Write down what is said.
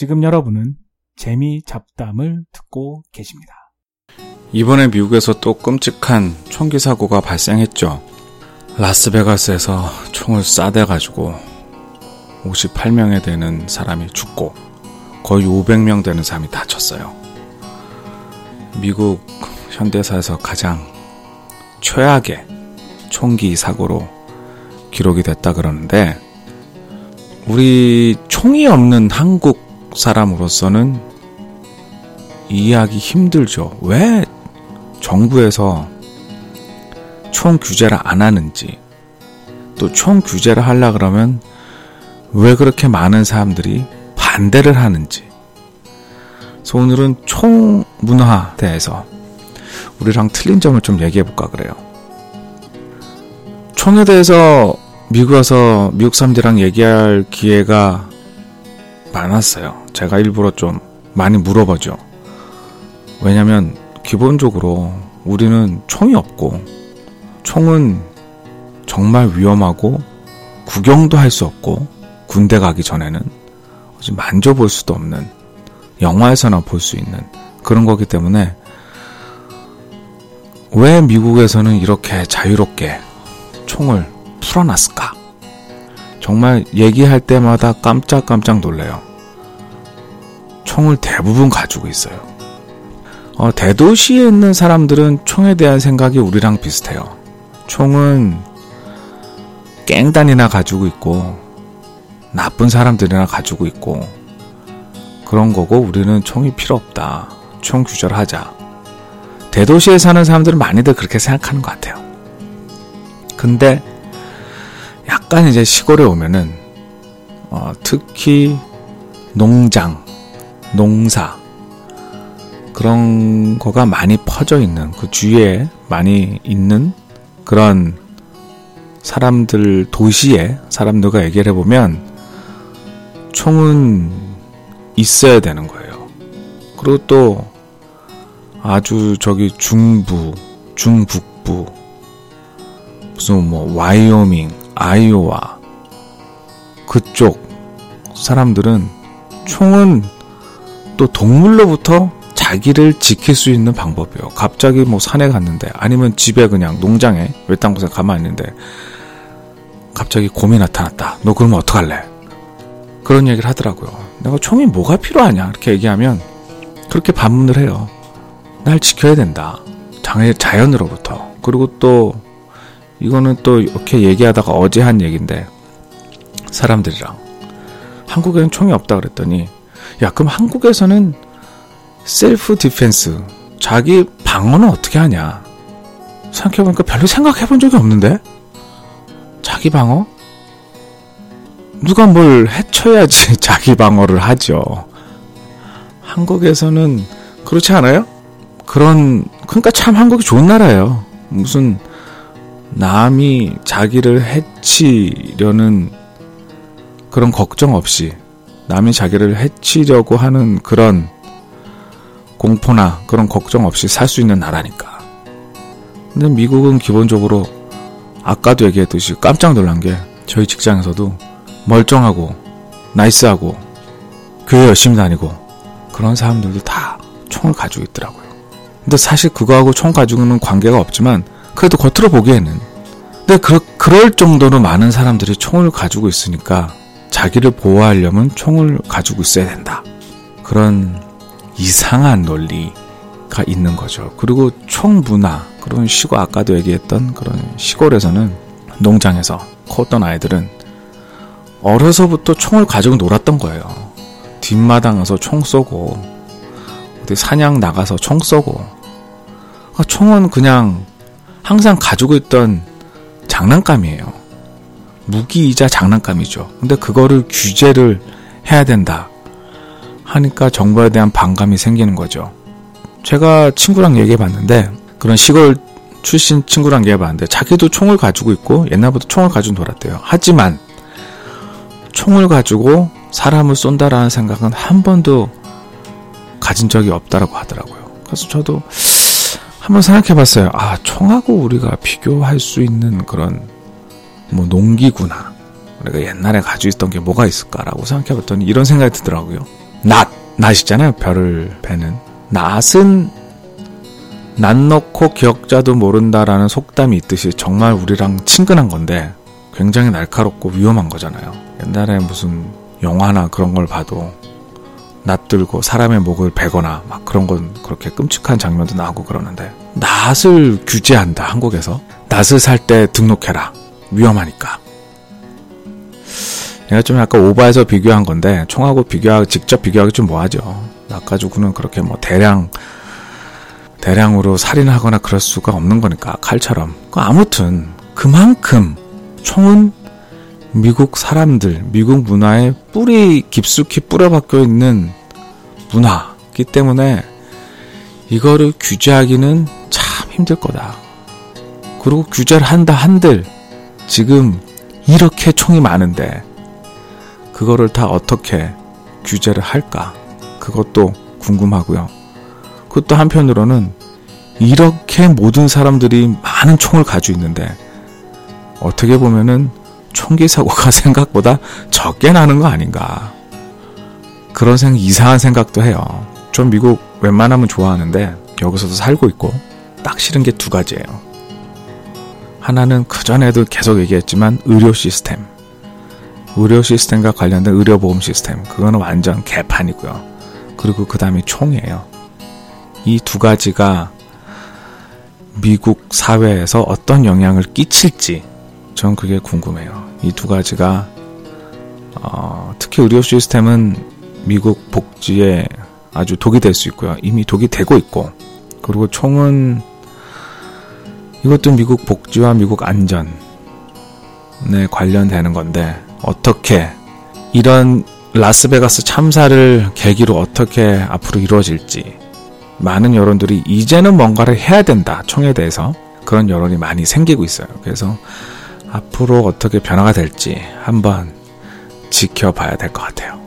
지금 여러분은 재미 잡담을 듣고 계십니다. 이번에 미국에서 또 끔찍한 총기 사고가 발생했죠. 라스베가스에서 총을 쏴대가지고 58명에 되는 사람이 죽고 거의 500명 되는 사람이 다쳤어요. 미국 현대사에서 가장 최악의 총기 사고로 기록이 됐다 그러는데 우리 총이 없는 한국 사람으로서는 이해하기 힘들죠. 왜 정부에서 총 규제를 안 하는지 또 총 규제를 하려 그러면 왜 그렇게 많은 사람들이 반대를 하는지 그래서 오늘은 총 문화에 대해서 우리랑 틀린 점을 좀 얘기해 볼까 그래요. 총에 대해서 미국 와서 미국 사람들이랑 얘기할 기회가 많았어요. 제가 일부러 좀 많이 물어보죠. 왜냐면 기본적으로 우리는 총이 없고 총은 정말 위험하고 구경도 할 수 없고 군대 가기 전에는 만져볼 수도 없는 영화에서나 볼 수 있는 그런 거기 때문에 왜 미국에서는 이렇게 자유롭게 총을 풀어놨을까? 정말 얘기할 때마다 깜짝깜짝 놀래요. 총을 대부분 가지고 있어요. 어, 대도시에 있는 사람들은 총에 대한 생각이 우리랑 비슷해요. 총은 깽단이나 가지고 있고, 나쁜 사람들이나 가지고 있고, 그런 거고 우리는 총이 필요 없다. 총 규제를 하자. 대도시에 사는 사람들은 많이들 그렇게 생각하는 것 같아요. 근데 약간 이제 시골에 오면은 어, 특히 농장, 농사 그런 거가 많이 퍼져 있는 그 주위에 많이 있는 그런 사람들 도시에 사람들과 얘기를 해보면 총은 있어야 되는 거예요. 그리고 또 아주 저기 중부, 중북부 무슨 뭐 와이오밍, 아이오와 그쪽 사람들은 총은 또 동물로부터 자기를 지킬 수 있는 방법이에요. 갑자기 뭐 산에 갔는데 아니면 집에 그냥 농장에 외딴 곳에 가만히 있는데 갑자기 곰이 나타났다. 너 그러면 어떡할래? 그런 얘기를 하더라고요. 내가 총이 뭐가 필요하냐? 이렇게 얘기하면 그렇게 반문을 해요. 날 지켜야 된다. 자연으로부터. 그리고 또 이거는 또 이렇게 얘기하다가 어제 한 얘기인데 사람들이랑. 한국에는 총이 없다 그랬더니 야 그럼 한국에서는 self defense 자기 방어는 어떻게 하냐? 생각해보니까 별로 생각해본 적이 없는데? 자기 방어? 누가 뭘 해쳐야지 자기 방어를 하죠. 한국에서는 그렇지 않아요? 그런 그러니까 참 한국이 좋은 나라예요. 무슨 남이 자기를 해치려는 그런 걱정 없이 남이 자기를 해치려고 하는 그런 공포나 그런 걱정 없이 살 수 있는 나라니까. 근데 미국은 기본적으로 아까도 얘기했듯이 깜짝 놀란 게 저희 직장에서도 멀쩡하고 나이스하고 교회 열심히 다니고 그런 사람들도 다 총을 가지고 있더라고요. 근데 사실 그거하고 총 가지고는 관계가 없지만 그래도 겉으로 보기에는 근데 그, 그럴 정도로 많은 사람들이 총을 가지고 있으니까 자기를 보호하려면 총을 가지고 있어야 된다. 그런 이상한 논리가 있는 거죠. 그리고 총 문화, 그런 시골, 아까도 얘기했던 그런 시골에서는 농장에서 컸던 아이들은 어려서부터 총을 가지고 놀았던 거예요. 뒷마당에서 총 쏘고, 어디 사냥 나가서 총 쏘고, 아, 총은 그냥 항상 가지고 있던 장난감이에요. 무기이자 장난감이죠. 근데 그거를 규제를 해야 된다. 하니까 정부에 대한 반감이 생기는 거죠. 제가 친구랑 얘기해 봤는데, 그런 시골 출신 친구랑 얘기해 봤는데, 자기도 총을 가지고 있고, 옛날부터 총을 가지고 놀았대요. 하지만, 총을 가지고 사람을 쏜다라는 생각은 한 번도 가진 적이 없다라고 하더라고요. 그래서 저도 한번 생각해 봤어요. 아, 총하고 우리가 비교할 수 있는 그런, 뭐, 농기구나. 우리가 옛날에 가지고 있던 게 뭐가 있을까라고 생각해 봤더니 이런 생각이 들더라고요. 낫, 낫이잖아요. 별을 베는. 낫은 낫 넣고 기억자도 모른다라는 속담이 있듯이 정말 우리랑 친근한 건데 굉장히 날카롭고 위험한 거잖아요. 옛날에 무슨 영화나 그런 걸 봐도 낫들고 사람의 목을 베거나 막 그런 건 그렇게 끔찍한 장면도 나오고 그러는데 낫을 규제한다 한국에서. 낫을 살 때 등록해라. 위험하니까. 내가 좀 약간 오버해서 비교한 건데 총하고 비교하 직접 비교하기 좀 뭐하죠. 낫 가지고는 그렇게 뭐 대량 대량으로 살인하거나 그럴 수가 없는 거니까 칼처럼. 아무튼 그만큼 총은 미국 사람들, 미국 문화에 뿌리 깊숙이 뿌려박혀 있는 문화이기 때문에 이거를 규제하기는 참 힘들 거다. 그리고 규제를 한다 한들 지금 이렇게 총이 많은데 그거를 다 어떻게 규제를 할까? 그것도 궁금하고요. 그것도 한편으로는 이렇게 모든 사람들이 많은 총을 가지고 있는데 어떻게 보면은 총기 사고가 생각보다 적게 나는 거 아닌가. 그런 생각, 이상한 생각도 해요. 전 미국 웬만하면 좋아하는데 여기서도 살고 있고 딱 싫은 게 두 가지예요. 하나는 그전에도 계속 얘기했지만 의료 시스템. 의료 시스템과 관련된 의료보험 시스템. 그거는 완전 개판이고요. 그리고 그 다음이 총이에요. 이 두 가지가 미국 사회에서 어떤 영향을 끼칠지 전 그게 궁금해요. 이 두 가지가 어, 특히 의료 시스템은 미국 복지에 아주 독이 될 수 있고요. 이미 독이 되고 있고 그리고 총은 이것도 미국 복지와 미국 안전에 관련되는 건데 어떻게 이런 라스베가스 참사를 계기로 어떻게 앞으로 이루어질지 많은 여론들이 이제는 뭔가를 해야 된다 총에 대해서 그런 여론이 많이 생기고 있어요. 그래서 앞으로 어떻게 변화가 될지 한번 지켜봐야 될 것 같아요.